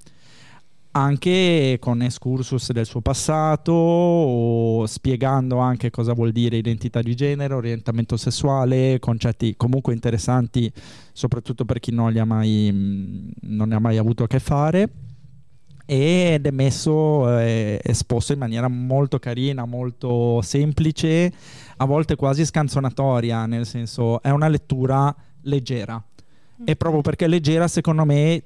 anche con excursus del suo passato, o spiegando anche cosa vuol dire identità di genere, orientamento sessuale, concetti comunque interessanti, soprattutto per chi non, li ha mai, mh, non ne ha mai avuto a che fare. Ed è messo eh, esposto in maniera molto carina, molto semplice, a volte quasi scanzonatoria, nel senso è una lettura leggera. E proprio perché è leggera secondo me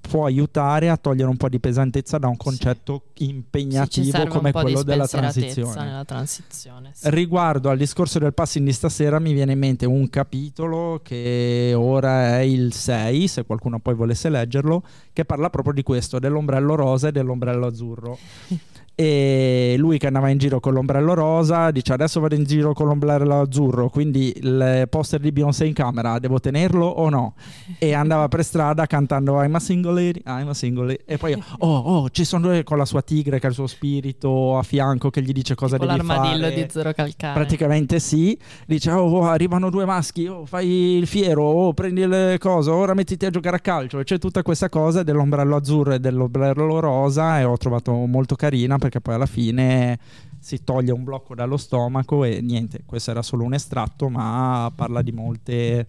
può aiutare a togliere un po' di pesantezza da un concetto Sì, impegnativo serve come quello della transizione. transizione. sì. Riguardo al discorso del passing di stasera mi viene in mente un capitolo che ora è il 6, se qualcuno poi volesse leggerlo, che parla proprio di questo, dell'ombrello rosa e dell'ombrello azzurro. e lui che andava in giro con l'ombrello rosa dice adesso vado in giro con l'ombrello azzurro quindi il poster di Beyoncé in camera devo tenerlo o no? E andava per strada cantando I'm a single lady I'm a single lady. E poi oh oh ci sono due con la sua tigre che è il suo spirito a fianco che gli dice cosa tipo devi l'armadillo fare. di Zero Calcare. praticamente sì. Dice oh, oh, arrivano due maschi oh, fai il fiero oh, prendi le cose ora mettiti a giocare a calcio. E c'è tutta questa cosa dell'ombrello azzurro e dell'ombrello rosa e ho trovato molto carina perché poi alla fine si toglie un blocco dallo stomaco e niente, questo era solo un estratto, ma parla di molte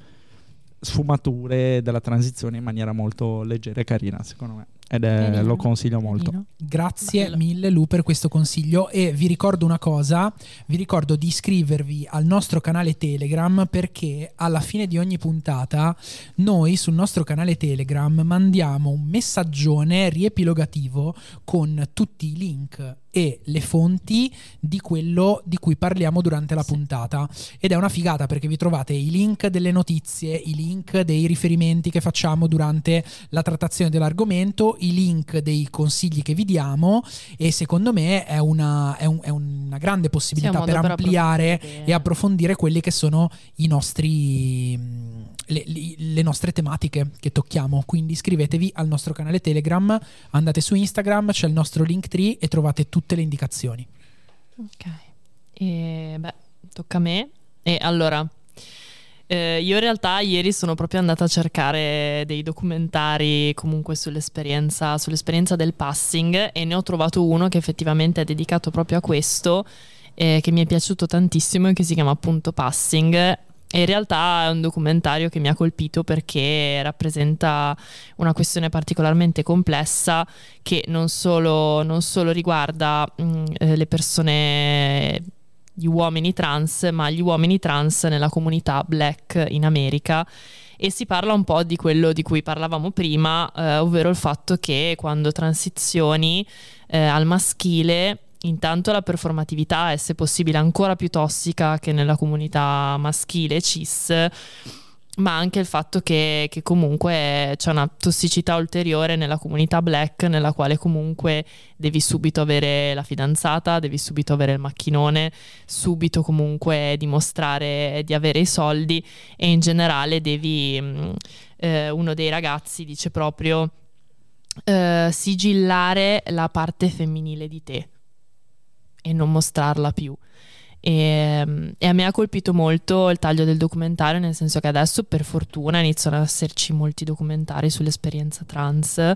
sfumature della transizione in maniera molto leggera e carina, secondo me. Ed è, lo consiglio molto. Carino. Grazie Bello. mille Lu per questo consiglio e vi ricordo una cosa, vi ricordo di iscrivervi al nostro canale Telegram perché alla fine di ogni puntata noi sul nostro canale Telegram mandiamo un messaggione riepilogativo con tutti i link e le fonti di quello di cui parliamo durante la puntata ed è una figata perché vi trovate i link delle notizie, i link dei riferimenti che facciamo durante la trattazione dell'argomento, i link dei consigli che vi diamo e secondo me è una, è un- è una grande possibilità Sì, per ampliare approfondire. e approfondire quelli che sono i nostri le, le- nostre tematiche che tocchiamo quindi iscrivetevi al nostro canale Telegram andate su Instagram c'è il nostro Linktree e trovate tutte le indicazioni Ok. E beh, tocca a me. E allora, eh, io in realtà ieri sono proprio andata a cercare dei documentari comunque sull'esperienza, sull'esperienza del passing e ne ho trovato uno che effettivamente è dedicato proprio a questo, eh, che mi è piaciuto tantissimo e che si chiama appunto Passing. E in realtà è un documentario che mi ha colpito perché rappresenta una questione particolarmente complessa che non solo, non solo riguarda mh, eh, le persone, gli uomini trans, ma gli uomini trans nella comunità black in America. E si parla un po' di quello di cui parlavamo prima, eh, ovvero il fatto che quando transizioni eh, al maschile, intanto la performatività è se possibile ancora più tossica che nella comunità maschile cis ma anche il fatto che, che comunque c'è una tossicità ulteriore nella comunità black nella quale comunque devi subito avere la fidanzata, devi subito avere il macchinone, subito comunque dimostrare di avere i soldi e in generale devi, mh, eh, uno dei ragazzi dice proprio eh, sigillare la parte femminile di te e non mostrarla più. E, e a me ha colpito molto il taglio del documentario, nel senso che adesso per fortuna iniziano ad esserci molti documentari sull'esperienza trans,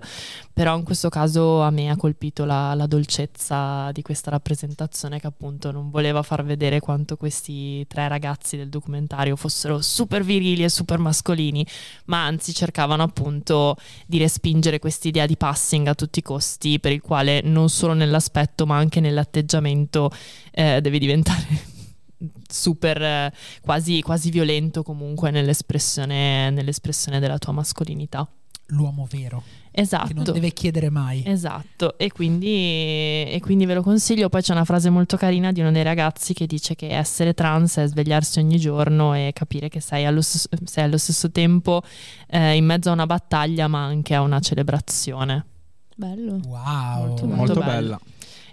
però in questo caso a me ha colpito la, la dolcezza di questa rappresentazione che appunto non voleva far vedere quanto questi tre ragazzi del documentario fossero super virili e super mascolini, ma anzi cercavano appunto di respingere quest'idea di passing a tutti i costi, per il quale non solo nell'aspetto ma anche nell'atteggiamento eh, devi diventare super eh, quasi, quasi violento comunque nell'espressione, nell'espressione della tua mascolinità. l'uomo vero che Esatto. non deve chiedere mai Esatto, e quindi, e quindi ve lo consiglio. Poi c'è una frase molto carina di uno dei ragazzi che dice che essere trans è svegliarsi ogni giorno e capire che sei allo stesso, sei allo stesso tempo eh, in mezzo a una battaglia, ma anche a una celebrazione. Bello. wow Molto, Molto, bello. bella.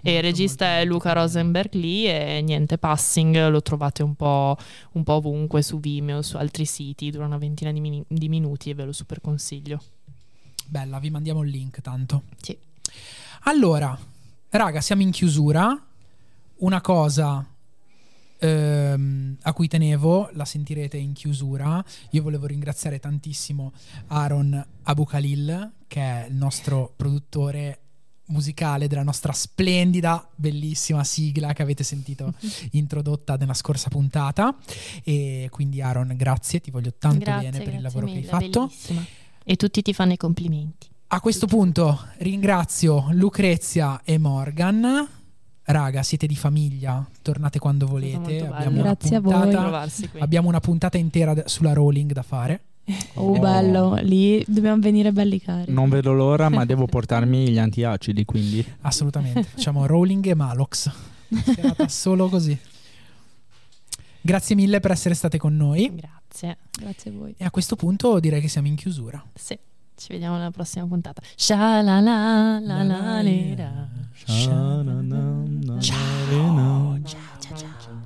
E il regista molto, è Luca. Rosenberg lì e niente, Passing lo trovate un po', un po' ovunque su Vimeo, su altri siti, dura una ventina di, mini- di minuti e ve lo super consiglio. bella vi mandiamo il link tanto Sì. allora raga siamo in chiusura una cosa ehm, a cui tenevo, la sentirete in chiusura. Io volevo ringraziare tantissimo Aaron Abukhalil, che è il nostro produttore musicale della nostra splendida, bellissima sigla che avete sentito introdotta nella scorsa puntata. E quindi Aaron, grazie, ti voglio tanto Grazie, bene per il lavoro che hai mille, fatto. bellissima. E tutti ti fanno i complimenti. A questo punto ringrazio Lucrezia e Morgan. Raga, siete di famiglia, tornate quando volete. Abbiamo una, Grazie a voi. puntata, abbiamo una puntata intera sulla rolling da fare. Oh, Eh. bello. Lì dobbiamo venire belli cari. Non vedo l'ora, ma devo portarmi gli antiacidi, quindi Assolutamente. Facciamo rolling e Malox. Serata solo così. Grazie mille per essere state con noi. Grazie. Grazie a voi. E a questo punto direi che siamo in chiusura. Sì, ci vediamo nella prossima puntata. Ciao, Ciao.